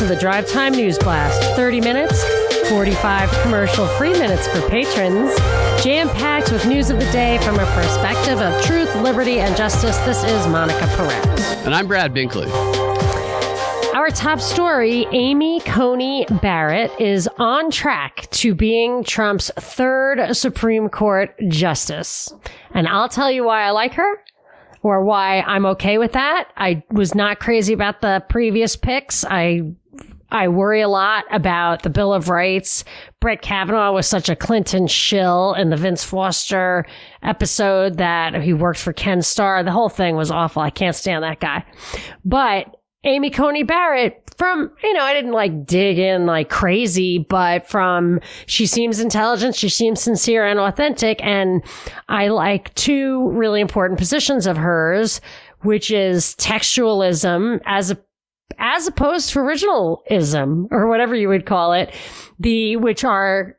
to the Drive Time News Blast. 30 minutes, 45 commercial free minutes for patrons. Jam packed with news of the day from a perspective of truth, liberty, and justice. This is Monica Perez. And I'm Brad Binkley. Our top story Amy Coney Barrett is on track to being Trump's third Supreme Court justice. And I'll tell you why I like her or why I'm okay with that. I was not crazy about the previous picks. I I worry a lot about the Bill of Rights. Brett Kavanaugh was such a Clinton shill in the Vince Foster episode that he worked for Ken Starr. The whole thing was awful. I can't stand that guy. But Amy Coney Barrett from, you know, I didn't like dig in like crazy, but from she seems intelligent, she seems sincere and authentic. And I like two really important positions of hers, which is textualism as a as opposed to originalism or whatever you would call it, the which are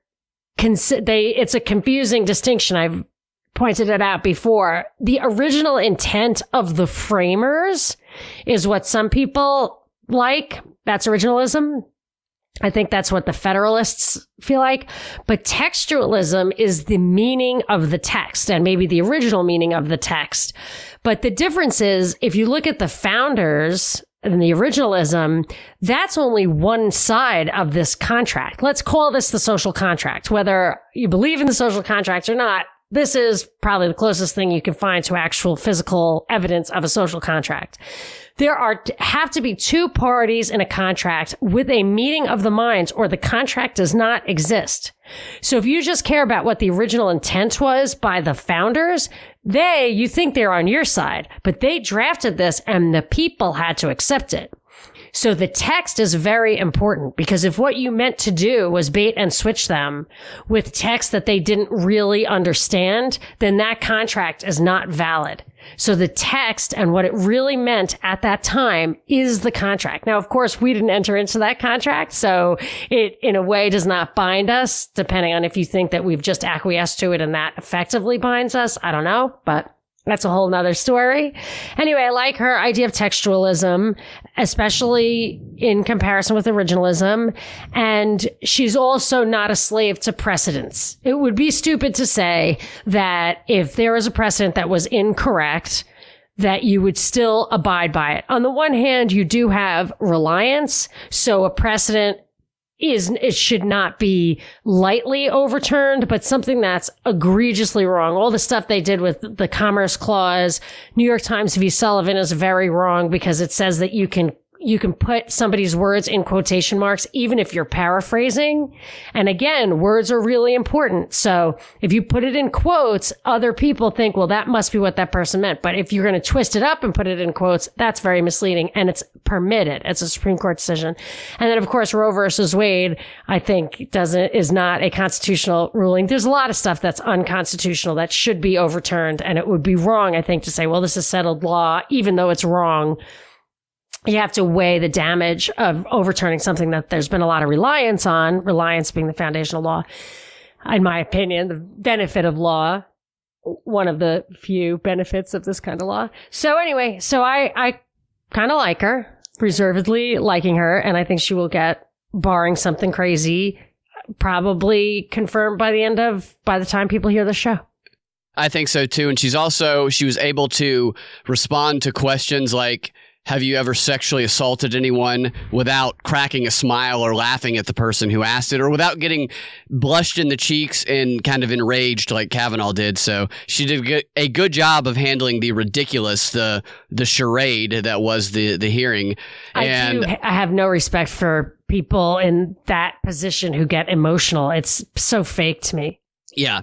they it's a confusing distinction. I've pointed it out before. The original intent of the framers is what some people like. That's originalism. I think that's what the Federalists feel like. But textualism is the meaning of the text and maybe the original meaning of the text. But the difference is if you look at the founders and the originalism, that's only one side of this contract. Let's call this the social contract. Whether you believe in the social contract or not, this is probably the closest thing you can find to actual physical evidence of a social contract. There are have to be two parties in a contract with a meeting of the minds or the contract does not exist. So if you just care about what the original intent was by the founders, they, you think they're on your side, but they drafted this and the people had to accept it. So the text is very important because if what you meant to do was bait and switch them with text that they didn't really understand, then that contract is not valid. So the text and what it really meant at that time is the contract. Now, of course, we didn't enter into that contract. So it in a way does not bind us, depending on if you think that we've just acquiesced to it and that effectively binds us. I don't know, but that's a whole nother story. Anyway, I like her idea of textualism, especially in comparison with originalism. And she's also not a slave to precedents. It would be stupid to say that if there is a precedent that was incorrect, that you would still abide by it. On the one hand, you do have reliance. So a precedent is it should not be lightly overturned, but something that's egregiously wrong. All the stuff they did with the Commerce Clause, New York Times v. Sullivan is very wrong because it says that you can you can put somebody's words in quotation marks, even if you're paraphrasing. And again, words are really important. So if you put it in quotes, other people think, well, that must be what that person meant. But if you're going to twist it up and put it in quotes, that's very misleading and it's permitted. It's a Supreme Court decision. And then, of course, Roe versus Wade, I think doesn't, is not a constitutional ruling. There's a lot of stuff that's unconstitutional that should be overturned. And it would be wrong, I think, to say, well, this is settled law, even though it's wrong you have to weigh the damage of overturning something that there's been a lot of reliance on, reliance being the foundational law. In my opinion, the benefit of law, one of the few benefits of this kind of law. So anyway, so I, I kind of like her, reservedly liking her, and I think she will get, barring something crazy, probably confirmed by the end of, by the time people hear the show. I think so too. And she's also, she was able to respond to questions like, have you ever sexually assaulted anyone without cracking a smile or laughing at the person who asked it or without getting blushed in the cheeks and kind of enraged like Kavanaugh did? So she did a good job of handling the ridiculous, the the charade that was the the hearing. I and do, I have no respect for people in that position who get emotional. It's so fake to me. Yeah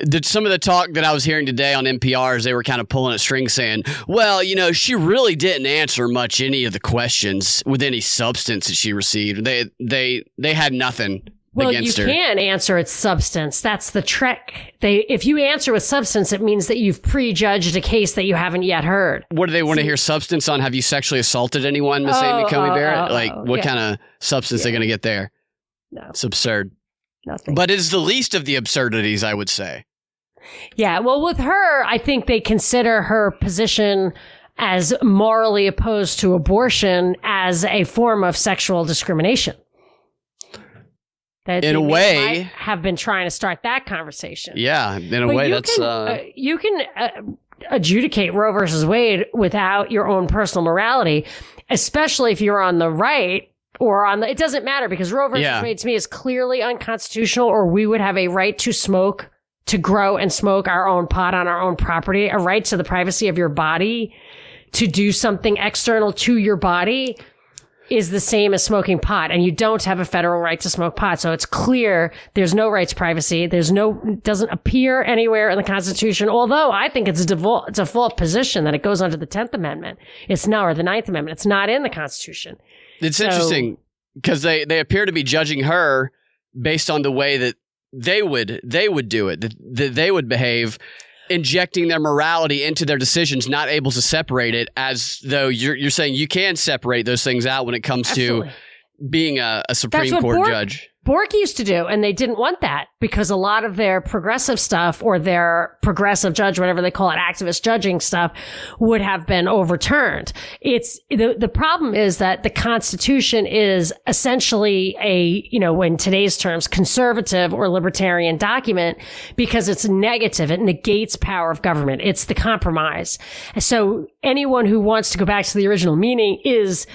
the, some of the talk that I was hearing today on NPR is they were kind of pulling at strings saying, well, you know, she really didn't answer much any of the questions with any substance that she received. They they they had nothing well, you her. can answer its substance. That's the trick. They, if you answer with substance, it means that you've prejudged a case that you haven't yet heard. What do they want to hear substance on? Have you sexually assaulted anyone, Miss Oh, Amy Coney oh, Barrett? oh, like, oh, what yeah. kind of substance are they going to get there? No, It's absurd. nothing. But it's the least of the absurdities, I would say. Yeah, well, with her, I think they consider her position as morally opposed to abortion as a form of sexual discrimination. That In a way- might have been trying to start that conversation. Yeah, in a But way, that's can, uh, you can uh, adjudicate Roe versus Wade without your own personal morality, especially if you're on the right or on the. It doesn't matter because Roe versus Yeah. Wade to me is clearly unconstitutional, or we would have a right to smoke, to grow and smoke our own pot on our own property, a right to the privacy of your body, to do something external to your body is the same as smoking pot and you don't have a federal right to smoke pot. So it's clear there's no right to privacy. There's no, doesn't appear anywhere in the constitution. Although I think it's a default, default position that it goes under the 10th amendment. It's not, or the ninth amendment. It's not in the constitution. It's So- interesting because they, they appear to be judging her based on the way that they would they would do it that, they would behave injecting their morality into their decisions not able to separate it as though you're you're saying you can separate those things out when it comes Absolutely. to being a, a Supreme Court judge. Bork used to do, and they didn't want that because a lot of their progressive stuff or their progressive judge, whatever they call it, activist judging stuff would have been overturned. It's the, the problem is that the Constitution is essentially a, you know, in today's terms, conservative or libertarian document because it's negative. It negates power of government. It's the compromise. So anyone who wants to go back to the original meaning is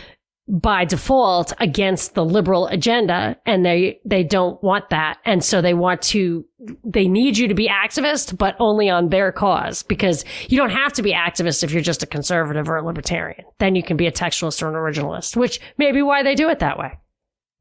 by default against the liberal agenda and they they don't want that. And so they want to they need you to be activist but only on their cause because you don't have to be activist if you're just a conservative or a libertarian. Then you can be a textualist or an originalist which may be why they do it that way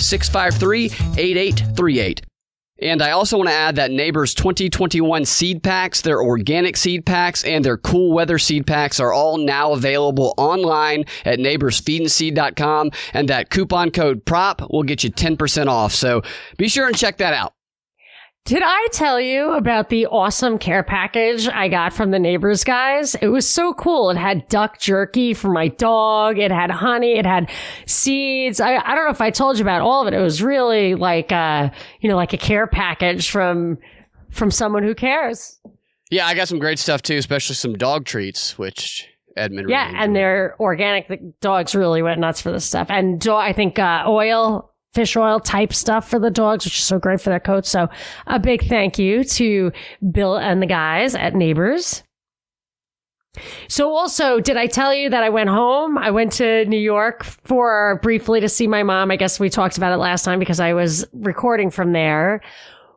653 8838. And I also want to add that Neighbors 2021 seed packs, their organic seed packs, and their cool weather seed packs are all now available online at neighborsfeedandseed.com. And that coupon code PROP will get you 10% off. So be sure and check that out. Did I tell you about the awesome care package I got from the neighbors guys? It was so cool. It had duck jerky for my dog. It had honey. It had seeds. I, I don't know if I told you about all of it. It was really like, uh, you know, like a care package from, from someone who cares. Yeah, I got some great stuff too, especially some dog treats, which Edmund Yeah. really And they're organic. The dogs really went nuts for this stuff. And do- I think, uh, oil, fish oil type stuff for the dogs, which is so great for their coats. So a big thank you to Bill and the guys at Neighbors. So also, did I tell you that I went home? I went to New York for briefly to see my mom. I guess we talked about it last time because I was recording from there.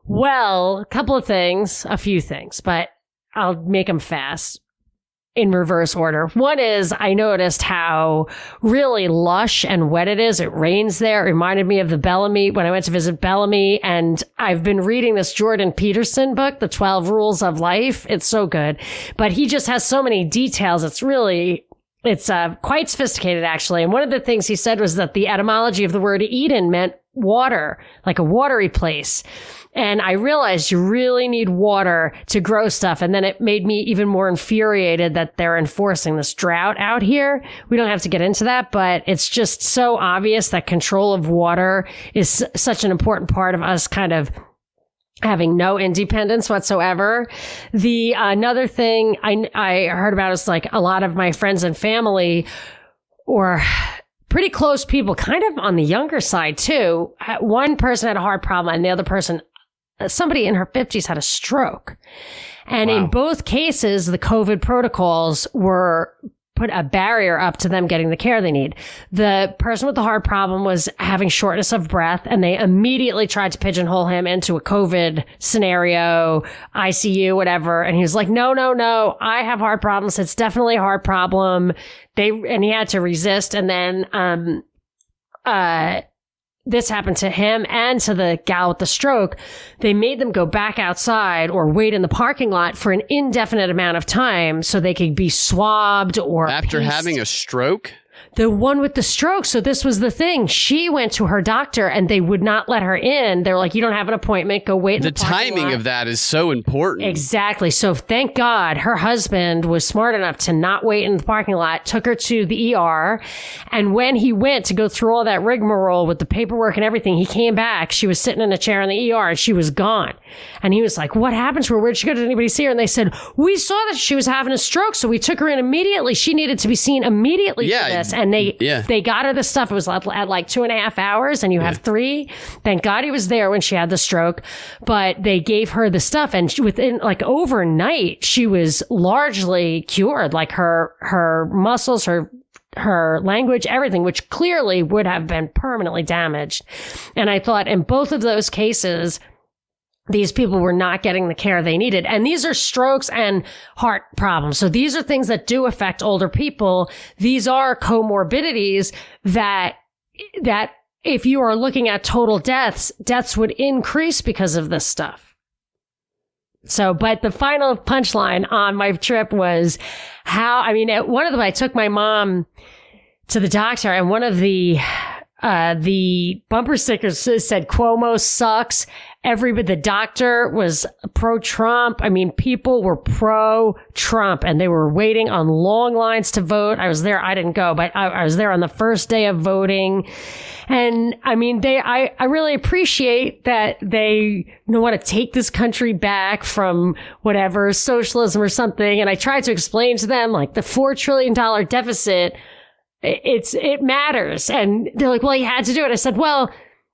Well, a couple of things, a few things, but I'll make them fast in reverse order. One is I noticed how really lush and wet it is. It rains there. It reminded me of the Bellamy when I went to visit Bellamy. And I've been reading this Jordan Peterson book, The 12 Rules of Life. It's so good, but he just has so many details. It's really, it's uh, quite sophisticated actually. And one of the things he said was that the etymology of the word Eden meant water, like a watery place. And I realized you really need water to grow stuff. And then it made me even more infuriated that they're enforcing this drought out here. We don't have to get into that, but it's just so obvious that control of water is such an important part of us kind of having no independence whatsoever. The another thing I, I heard about is like a lot of my friends and family or pretty close people, kind of on the younger side too. Uh, One person had a heart problem and the other person, uh, somebody in her 50s had a stroke. And Wow. in both cases, the COVID protocols were put a barrier up to them getting the care they need. The person with the heart problem was having shortness of breath and they immediately tried to pigeonhole him into a COVID scenario, ICU, whatever. And he was like, no, no, no, I have heart problems. It's definitely a heart problem. They, and he had to resist. And then, um, uh, this happened to him and to the gal with the stroke, they made them go back outside or wait in the parking lot for an indefinite amount of time so they could be swabbed or After paced. having a stroke? The one with the stroke. So this was the thing. She went to her doctor and they would not let her in. They're like, you don't have an appointment. Go wait. In The the, timing lot." of that is so important. Exactly. So thank God her husband was smart enough to not wait in the parking lot, took her to the ER. And when he went to go through all that rigmarole with the paperwork and everything, he came back. She was sitting in a chair in the ER and she was gone. And he was like, what happened to her? Where'd she go? Did anybody see her? And they said, we saw that she was having a stroke. So we took her in immediately. She needed to be seen immediately Yeah, And they, yeah. they got her the stuff. It was at, at like two and a half hours and you have three. Thank God he was there when she had the stroke, but they gave her the stuff and she- within like overnight, she was largely cured. Like her, her muscles, her, her language, everything, which clearly would have been permanently damaged. And I thought in both of those cases, these people were not getting the care they needed. And these are strokes and heart problems. So these are things that do affect older people. These are comorbidities that, that if you are looking at total deaths, deaths would increase because of this stuff. So, but the final punchline on my trip was how, I mean, at one of them, I took my mom to the doctor and one of the, uh, the bumper stickers said Cuomo sucks. Everybody, the doctor was pro Trump. I mean, people were pro Trump and they were waiting on long lines to vote. I was there. I didn't go, but I, I was there on the first day of voting. And I mean, they, I, I really appreciate that they you know, want to take this country back from whatever socialism or something. And I tried to explain to them like the $4 trillion deficit it's it matters and they're like well he had to do it i said well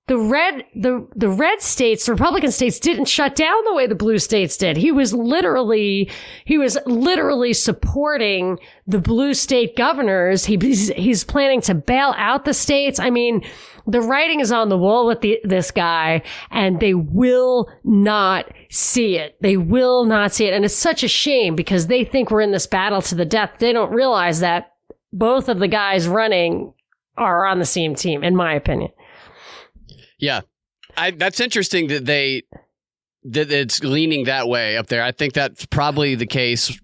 the red the the red states the republican states didn't shut down the way the blue states did he was literally he was literally supporting the blue state governors he, he's, he's planning to bail out the states i mean the writing is on the wall with the, this guy and they will not see it. They will not see it. And it's such a shame because they think we're in this battle to the death. They don't realize that both of the guys running are on the same team, in my opinion. Yeah, I, that's interesting that they that it's leaning that way up there. I think that's probably the case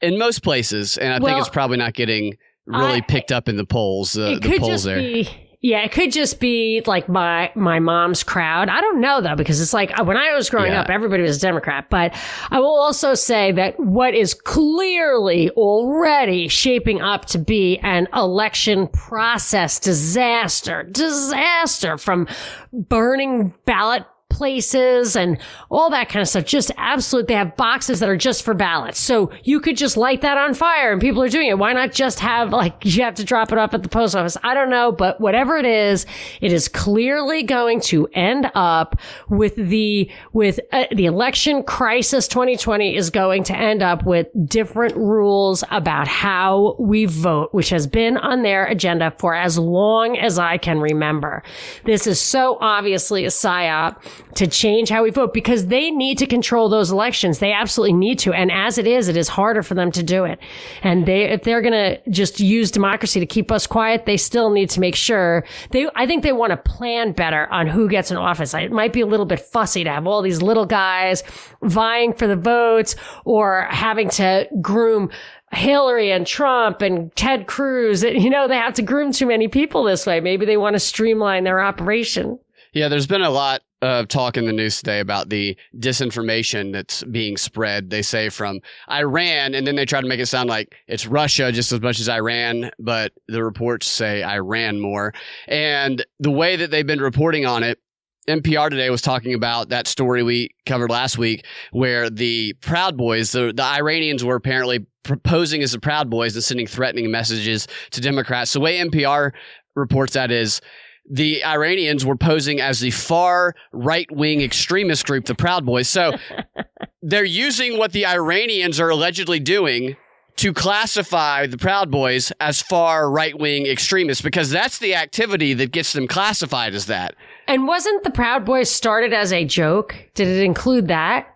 in most places, and I Well, think it's probably not getting really I- picked up in the polls. Uh, it the could polls just there. be yeah it could just be like my my mom's crowd i don't know though because it's like uh, when i was growing Yeah. up everybody was a democrat but i will also say that what is clearly already shaping up to be an election process disaster disaster from burning ballot places and all that kind of stuff. Just absolute. They have boxes that are just for ballots. So you could just light that on fire and people are doing it. Why not just have like you have to drop it off at the post office? I don't know, but whatever it is, it is clearly going to end up with the, with uh, the election crisis 2020 is going to end up with different rules about how we vote, which has been on their agenda for as long as I can remember. This is so obviously a psyop to change how we vote because they need to control those elections. They absolutely need to. And as it is, it is harder for them to do it. And they, if they're going to just use democracy to keep us quiet, they still need to make sure they, I think they want to plan better on who gets in office. It might be a little bit fussy to have all these little guys vying for the votes or having to groom Hillary and Trump and Ted Cruz. You know, they have to groom too many people this way. Maybe they want to streamline their operation. Yeah, there's been a lot of talk in the news today about the disinformation that's being spread. They say from Iran, and then they try to make it sound like it's Russia just as much as Iran, but the reports say Iran more. And the way that they've been reporting on it, NPR today was talking about that story we covered last week where the Proud Boys, the, the Iranians were apparently proposing as the Proud Boys and sending threatening messages to Democrats. The way NPR reports that is the Iranians were posing as the far right wing extremist group, the Proud Boys. So they're using what the Iranians are allegedly doing to classify the Proud Boys as far right wing extremists because that's the activity that gets them classified as that. And wasn't the Proud Boys started as a joke? Did it include that?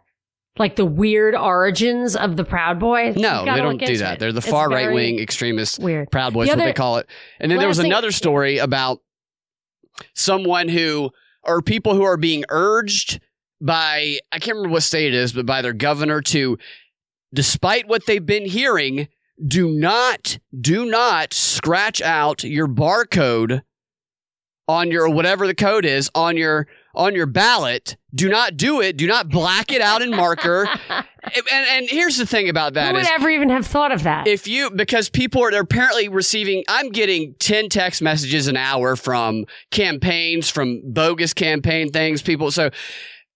Like the weird origins of the Proud Boys? No, they don't do that. it. They're the It's far right wing extremist Weird. Proud Boys, The what they call it. And then there was thing- another story about someone who or people who are being urged by I can't remember what state it is, but by their governor to, despite what they've been hearing, do not do not scratch out your barcode on your whatever the code is on your on your ballot. Do not do it. Do not black it out in marker. and, and here's the thing about that Who would is ever even have thought of that? if you because people are they're apparently receiving i'm getting 10 text messages an hour from campaigns from bogus campaign things people so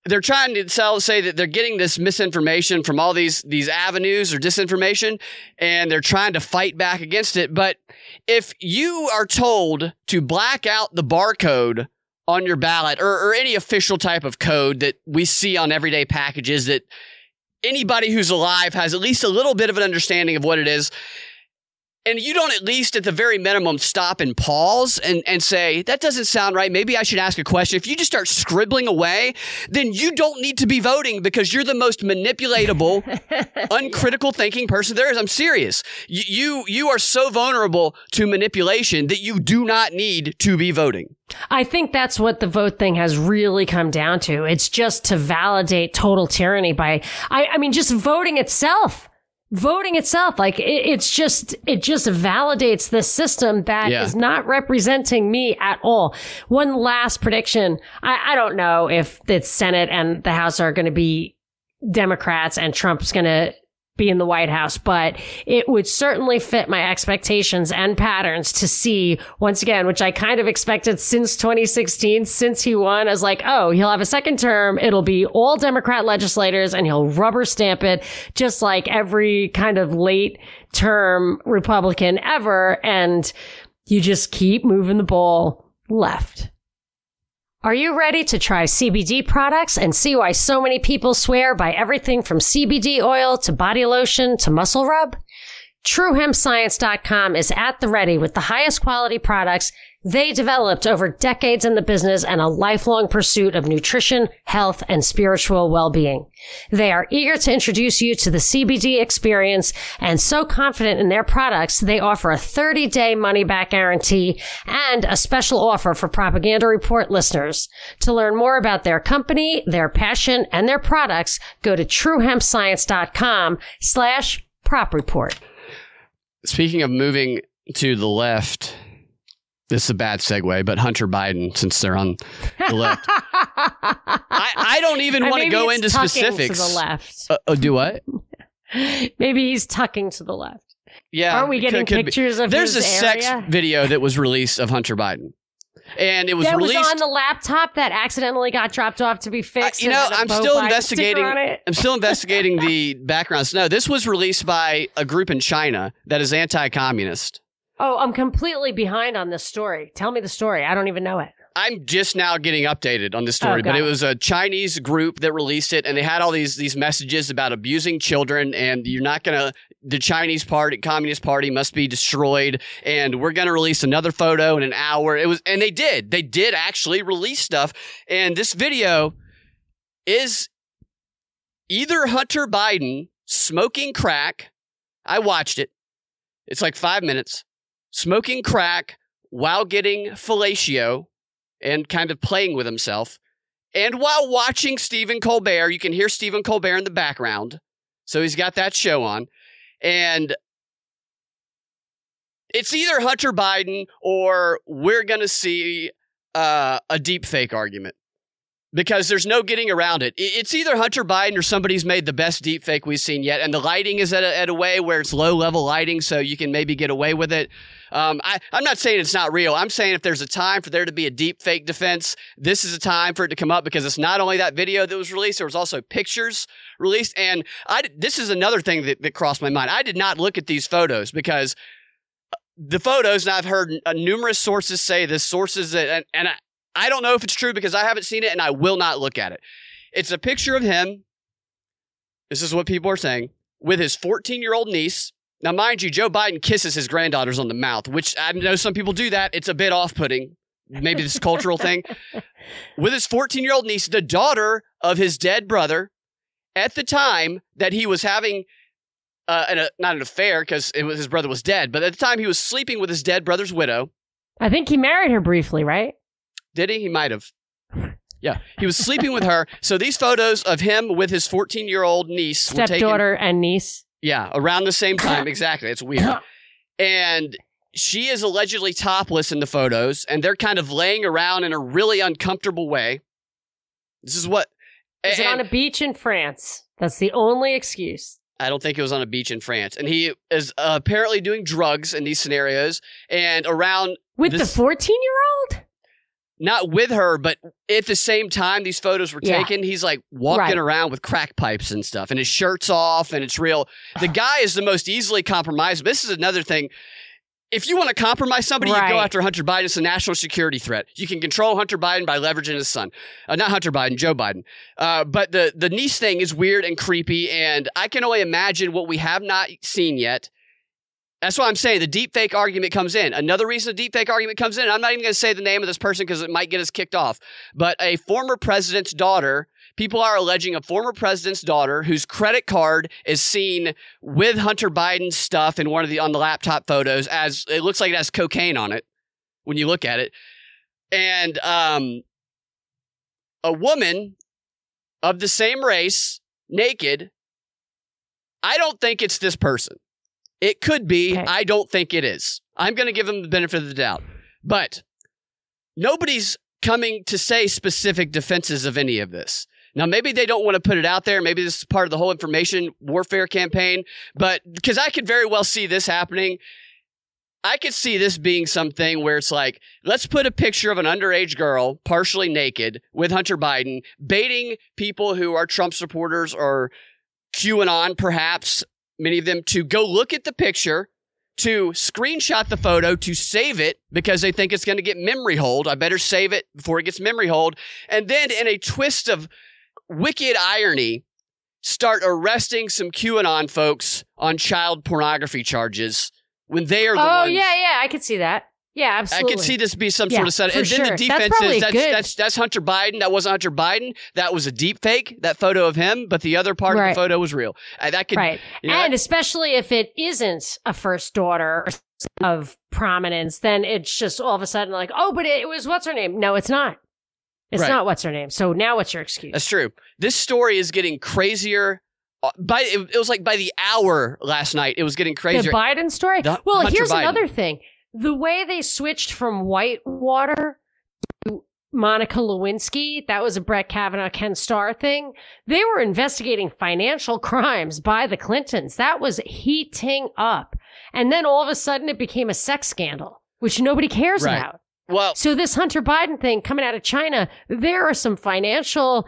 they're trying to sell say that they're getting this misinformation from all these these avenues or disinformation and they're trying to fight back against it but if you are told to black out the barcode on your ballot or, or any official type of code that we see on everyday packages that anybody who's alive has at least a little bit of an understanding of what it is. And you don't at least, at the very minimum, stop and pause and, and say, that doesn't sound right. Maybe I should ask a question. If you just start scribbling away, then you don't need to be voting because you're the most manipulatable, uncritical thinking person there is. I'm serious. You, you, you are so vulnerable to manipulation that you do not need to be voting. I think that's what the vote thing has really come down to. It's just to validate total tyranny by, I, I mean, just voting itself. Voting itself, like it, it's just, it just validates this system that Yeah. is not representing me at all. One last prediction. I, I don't know if the Senate and the House are going to be Democrats and Trump's going to be in the White House, but it would certainly fit my expectations and patterns to see once again, which I kind of expected since 2016, since he won, as like, oh, he'll have a second term. It'll be all Democrat legislators and he'll rubber stamp it just like every kind of late term Republican ever. And you just keep moving the ball left. Are you ready to try CBD products and see why so many people swear by everything from CBD oil to body lotion to muscle rub? TrueHempScience.com is at the ready with the highest quality products they developed over decades in the business and a lifelong pursuit of nutrition, health, and spiritual well-being. They are eager to introduce you to the CBD experience and so confident in their products, they offer a 30-day money-back guarantee and a special offer for Propaganda Report listeners. To learn more about their company, their passion, and their products, go to truehempscience.com slash prop report. Speaking of moving to the left, this is a bad segue, but Hunter Biden, since they're on the left, I, I don't even want to go into specifics. To the left. Uh, uh, do what? Maybe he's tucking to the left. Yeah, Aren't we getting could- could be. pictures of There's a his sex video that was released of Hunter Biden, and it was that released. was on the laptop that accidentally got dropped off to be fixed. you know, had a I'm still investigating- sticker on it. I'm still investigating the backgrounds. No, this was released by a group in China that is anti-communist. Oh, I'm completely behind on this story. Tell me the story. I don't even know it. I'm just now getting updated on this story, Oh, but it it. was a Chinese group that released it, and they had all these these messages about abusing children, and you're not gonna. The Chinese Party, Communist Party, must be destroyed, and we're gonna release another photo in an hour. It was, and they did. They did actually release stuff, and this video is either Hunter Biden smoking crack. I watched it. It's like five minutes. Smoking crack while getting fellatio and kind of playing with himself. And while watching Stephen Colbert, you can hear Stephen Colbert in the background. So he's got that show on. And it's either Hunter Biden or we're going to see uh, a deep fake argument because there's no getting around it. It's either Hunter Biden or somebody's made the best deep fake we've seen yet. And the lighting is at a, at a way where it's low level lighting, so you can maybe get away with it. Um, I, I'm not saying it's not real. I'm saying if there's a time for there to be a deep fake defense, this is a time for it to come up because it's not only that video that was released, there was also pictures released. And I, this is another thing that, that crossed my mind. I did not look at these photos because the photos, and I've heard uh, numerous sources say this, sources that, and, and I, I don't know if it's true because I haven't seen it and I will not look at it. It's a picture of him. This is what people are saying with his 14 year old niece. Now, mind you, Joe Biden kisses his granddaughters on the mouth, which I know some people do that. It's a bit off putting. Maybe this is cultural thing. With his 14 year old niece, the daughter of his dead brother, at the time that he was having uh, an, a, not an affair because his brother was dead, but at the time he was sleeping with his dead brother's widow. I think he married her briefly, right? Did he? He might have. Yeah, he was sleeping with her. So these photos of him with his 14 year old niece, were taken, Stepdaughter and niece. yeah, around the same time. Exactly. It's weird. And she is allegedly topless in the photos, and they're kind of laying around in a really uncomfortable way. This is what. Is it on a beach in France? That's the only excuse. I don't think it was on a beach in France. And he is uh, apparently doing drugs in these scenarios and around, With This- the 14 year old? Not with her, but at the same time these photos were Yeah. taken, he's like walking Right. around with crack pipes and stuff and his shirt's off and it's real. The guy is the most easily compromised. This is another thing. If you want to compromise somebody, you go after Hunter Biden. It's a national security threat. You can control Hunter Biden by leveraging his son. Uh, not Hunter Biden, Joe Biden. Uh, but the, the niece thing is weird and creepy, and I can only imagine what we have not seen yet. That's why I'm saying the deep fake argument comes in. Another reason the deep fake argument comes in, I'm not even going to say the name of this person because it might get us kicked off, but a former president's daughter, people are alleging a former president's daughter whose credit card is seen with Hunter Biden's stuff in one of the on the laptop photos as it looks like it has cocaine on it when you look at it. And um a woman of the same race, naked. I don't think it's this person. It could be. Okay. I don't think it is. I'm going to give them the benefit of the doubt. But nobody's coming to say specific defenses of any of this. Now, maybe they don't want to put it out there. Maybe this is part of the whole information warfare campaign. But because I could very well see this happening. I could see this being something where it's like, let's put a picture of an underage girl, partially naked, with Hunter Biden, baiting people who are Trump supporters or QAnon, perhaps, many of them, to go look at the picture, to screenshot the photo, to save it because they think it's going to get memory hold. I better save it before it gets memory hold. And then, in a twist of wicked irony, start arresting some QAnon folks on child pornography charges when they are the Oh, ones. yeah, yeah. I could see that. Yeah, absolutely. I could see this be some Yeah, sort of setup. And then sure. the That's defense probably is that's, that's that's Hunter Biden. That wasn't Hunter Biden. That was a deep fake. That photo of him, but the other part of the photo was real. Uh, that could right. you know, and especially if it isn't a first daughter of prominence, then it's just all of a sudden like, oh, but it was what's her name? No, it's not. It's Right. not what's her name. So now what's your excuse? That's true. This story is getting crazier. uh, By it, it was like by the hour last night, it was getting the crazier. Biden story. The well, Hunter here's Biden. another thing: the way they switched from Whitewater to Monica Lewinsky, that was a Brett Kavanaugh Ken Starr thing. They were investigating financial crimes by the Clintons. That was heating up, and then all of a sudden it became a sex scandal, which nobody cares Right. about. well, So this Hunter Biden thing coming out of China, there are some financial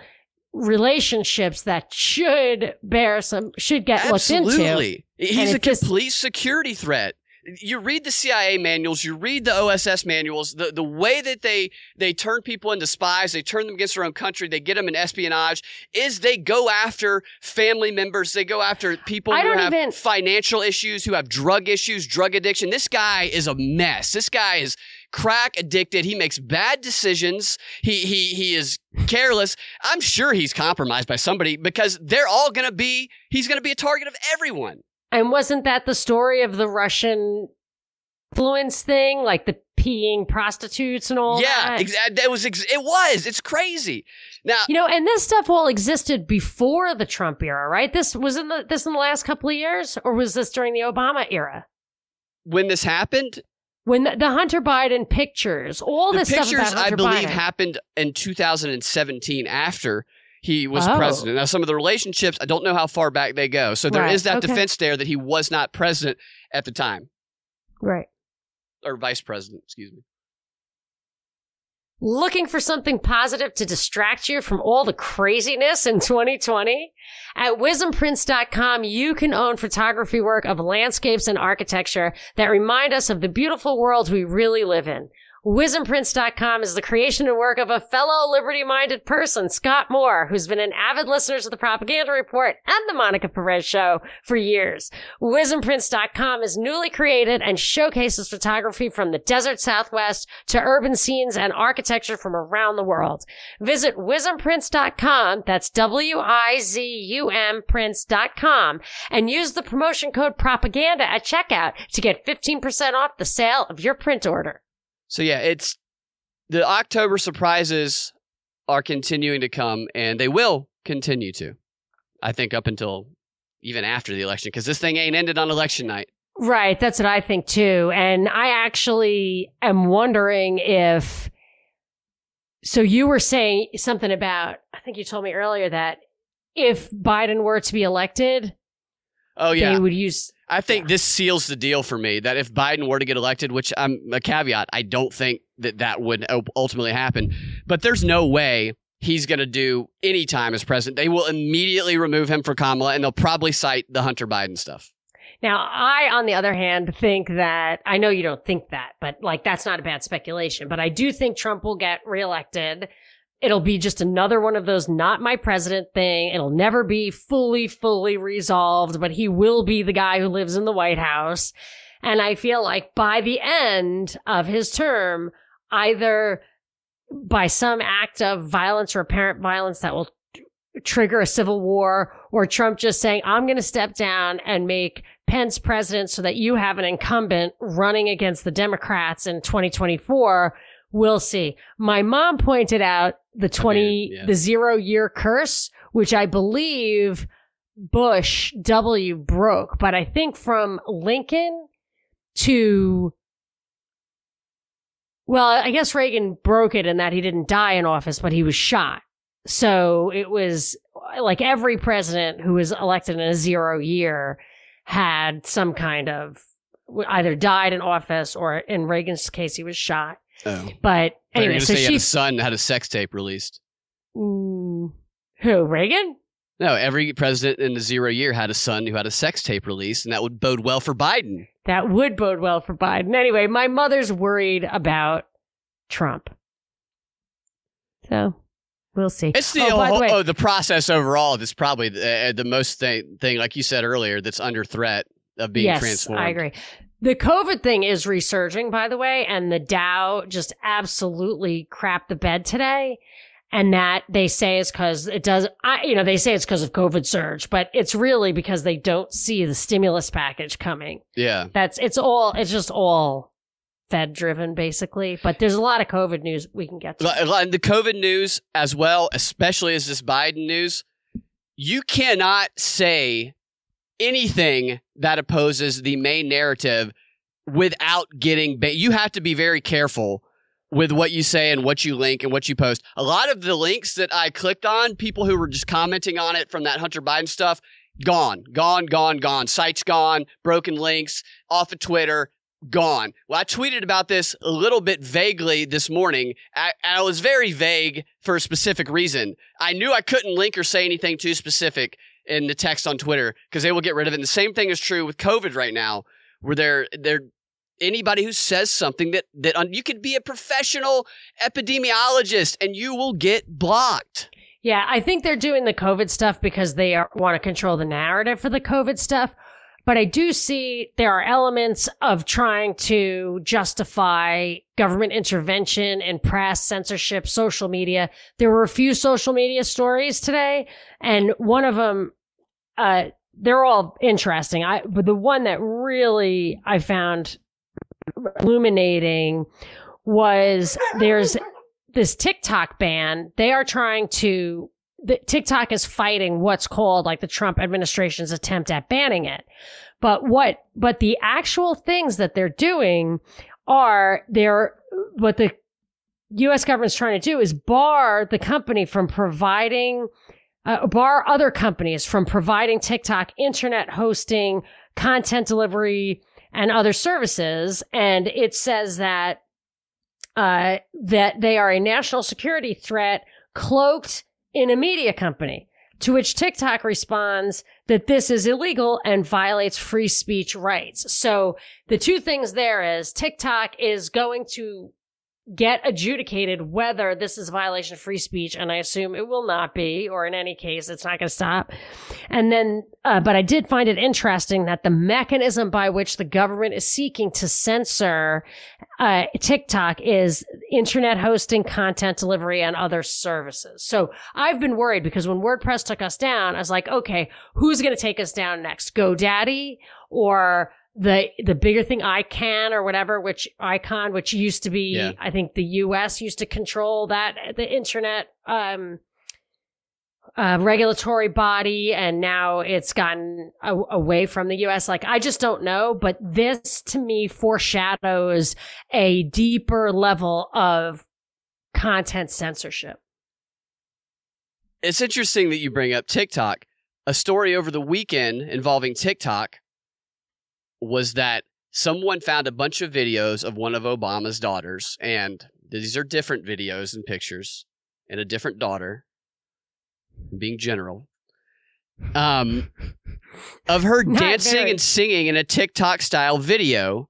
relationships that should bear some should get looked into. absolutely, he's a it just- complete security threat. You read the CIA manuals, you read the OSS manuals. The the way that they they turn people into spies, they turn them against their own country, they get them in espionage. Is they go after family members, they go after people who have even- financial issues, who have drug issues, drug addiction. This guy is a mess. This guy is crack addicted. He makes bad decisions. He he he is careless. I'm sure he's compromised by somebody because they're all going to be he's going to be a target of everyone. And wasn't that the story of the Russian influence thing, like the peeing prostitutes and all yeah, that? exa- that was ex- it was. It's crazy. Now, You know, and this stuff all existed before the Trump era, right? This was in the this in the last couple of years, or was this during the Obama era? when this happened, When the, the Hunter Biden pictures, all the this stuff pictures about I believe Biden. happened in 2017 after he was Oh. president. Now, some of the relationships, I don't know how far back they go. So there is Right, that okay. defense there that he was not president at the time, right. or vice president, excuse me. Looking for something positive to distract you from all the craziness in 2020? At wizumprints.com, you can own photography work of landscapes and architecture that remind us of the beautiful world we really live in. WizumPrints.com is the creation and work of a fellow liberty-minded person, Scott Moore, who's been an avid listener to the Propaganda Report and the Monica Perez Show for years. WizumPrints.com is newly created and showcases photography from the desert Southwest to urban scenes and architecture from around the world. Visit WizumPrints.com, that's W-I-Z-U-M Prints.com, and use the promotion code PROPAGANDA at checkout to get 15% off the sale of your print order. So yeah, it's the October surprises are continuing to come, and they will continue to. I think up until even after the election, because this thing ain't ended on election night. Right. That's what I think too. And I actually am wondering if. So you were saying something about, I think you told me earlier that if Biden were to be elected, Oh yeah, they would use. I think this seals the deal for me that if Biden were to get elected, which I'm a caveat, I don't think that that would ultimately happen. But there's no way he's going to do any time as president. They will immediately remove him for Kamala, and they'll probably cite the Hunter Biden stuff. Now, I, on the other hand, think that I know you don't think that, but like that's not a bad speculation. But I do think Trump will get reelected. It'll be just another one of those not my president thing. It'll never be fully, fully resolved, but he will be the guy who lives in the White House. And I feel like by the end of his term, either by some act of violence or apparent violence that will trigger a civil war or Trump just saying, I'm going to step down and make Pence president so that you have an incumbent running against the Democrats in 2024. We'll see. My mom pointed out the 20, I mean, yeah. the zero year curse, which I believe Bush W broke, but I think from Lincoln to well, I guess Reagan broke it in that he didn't die in office, but he was shot. So it was like every president who was elected in a zero year had some kind of either died in office or in Reagan's case he was shot. Oh. But anyway, so she had a son had a sex tape released. Mm, who Reagan? No, every president in the zero year had a son who had a sex tape released, and that would bode well for Biden. That would bode well for Biden. Anyway, my mother's worried about Trump. So We'll see. It's the, oh, the, oh, the process overall that's probably the, uh, the most thing, thing, like you said earlier, that's under threat of being yes, transformed. I agree. The COVID thing is resurging, by the way, and the Dow just absolutely crapped the bed today. And that they say is because it does, I, you know, they say it's because of COVID surge, but it's really because they don't see the stimulus package coming. Yeah. That's, it's all, it's just all Fed driven, basically. But there's a lot of COVID news we can get to. The COVID news as well, especially as this Biden news, you cannot say anything that opposes the main narrative without getting ba- you have to be very careful with what you say and what you link and what you post. A lot of the links that I clicked on, people who were just commenting on it from that Hunter Biden stuff, gone, gone, gone, gone. Sites gone, broken links off of Twitter gone. Well, I tweeted about this a little bit vaguely this morning. I, I, was very vague for a specific reason. I knew I couldn't link or say anything too specific in the text on Twitter because they will get rid of it. And the same thing is true with COVID right now, where they're they're anybody who says something that that un, you could be a professional epidemiologist and you will get blocked. Yeah, I think they're doing the COVID stuff because they want to control the narrative for the COVID stuff. But I do see there are elements of trying to justify government intervention and press, censorship, social media. There were a few social media stories today, and one of them, uh, they're all interesting. I, but the one that really I found illuminating was there's this TikTok ban. They are trying to the, TikTok is fighting what's called like the Trump administration's attempt at banning it. But what, but the actual things that they're doing are they're, what the U.S. government's trying to do is bar the company from providing, uh, bar other companies from providing TikTok internet hosting, content delivery, and other services. And it says that, uh, that they are a national security threat cloaked in a media company. To which TikTok responds that this is illegal and violates free speech rights. So the two things there is TikTok is going to get adjudicated whether this is a violation of free speech, and I assume it will not be, or in any case, it's not going to stop. And then, uh, but I did find it interesting that the mechanism by which the government is seeking to censor uh, TikTok is internet hosting, content delivery, and other services. So I've been worried because when WordPress took us down, I was like, okay, who's going to take us down next? GoDaddy or the the bigger thing ICANN or whatever, which icon, which used to be, Yeah. I think the U.S. used to control that the internet um, uh, regulatory body, and now it's gotten a- away from the U.S. Like I just don't know, but this to me foreshadows a deeper level of content censorship. It's interesting that you bring up TikTok. A story over the weekend involving TikTok was that someone found a bunch of videos of one of Obama's daughters, and these are different videos and pictures, and a different daughter, being general, um, of her Not dancing very. and singing in a TikTok style video,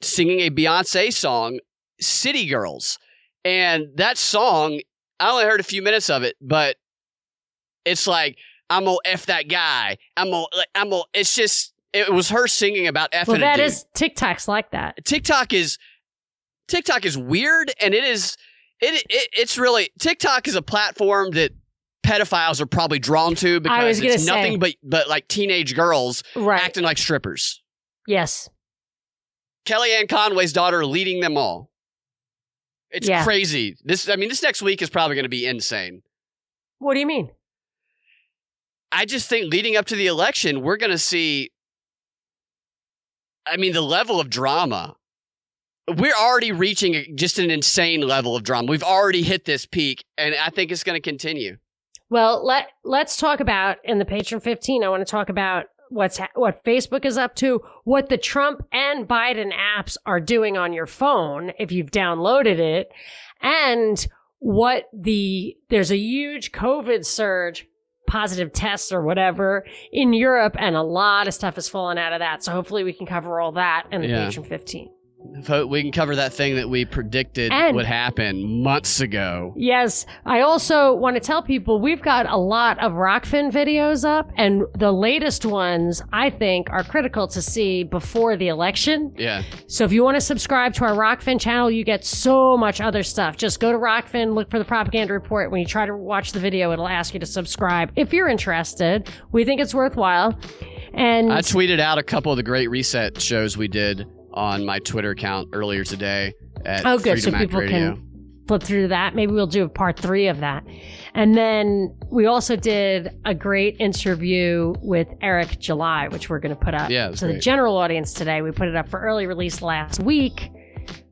singing a Beyonce song, City Girls. And that song, I only heard a few minutes of it, but it's like, I'm gonna F that guy. I'm gonna, like, I'm gonna, it's just, it was her singing about F Well, that is TikTok's like that. TikTok is TikTok is weird and it is it, it it's really TikTok is a platform that pedophiles are probably drawn to because it's say. nothing but but like teenage girls Right. acting like strippers. yes. Kellyanne Conway's daughter leading them all. It's Yeah. crazy. This I mean this next week is probably going to be insane. What do you mean? I just think leading up to the election, we're going to see. I mean, the level of drama. We're already reaching just an insane level of drama. We've already hit this peak, and I think it's going to continue. Well, let let's talk about in the patron 15. I want to talk about what's ha- what Facebook is up to, what the Trump and Biden apps are doing on your phone if you've downloaded it, and what the there's a huge COVID surge, positive tests or whatever in Europe, and a lot of stuff has fallen out of that. So hopefully we can cover all that in the Yeah. patron 15. We can cover that thing that we predicted And- would happen months ago. Yes. I also want to tell people we've got a lot of Rokfin videos up, and the latest ones I think are critical to see before the election. Yeah. So if you want to subscribe to our Rokfin channel, you get so much other stuff. Just go to Rokfin, look for the propaganda report. When you try to watch the video, it'll ask you to subscribe if you're interested. We think it's worthwhile. And I tweeted out a couple of the great reset shows we did on my Twitter account earlier today at Oh, good. So Freedom Act people Radio. can flip through that. Maybe we'll do a part three of that. And then we also did a great interview with Eric July, which we're going to put up Yeah, was to the general audience today. We put it up for early release last week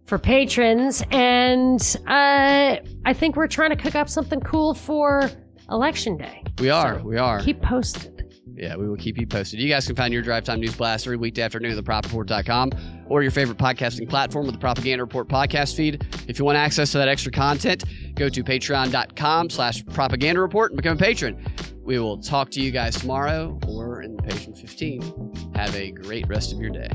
for patrons. And uh, I think we're trying to cook up something cool for Election Day. We are. So we are. Keep posted. Yeah, we will keep you posted. You guys can find your Drive Time News Blast every weekday afternoon at thepropreport.com or your favorite podcasting platform with the Propaganda Report podcast feed. If you want access to that extra content, go to patreon.com slash propaganda report and become a patron. We will talk to you guys tomorrow or in the patron 15. Have a great rest of your day.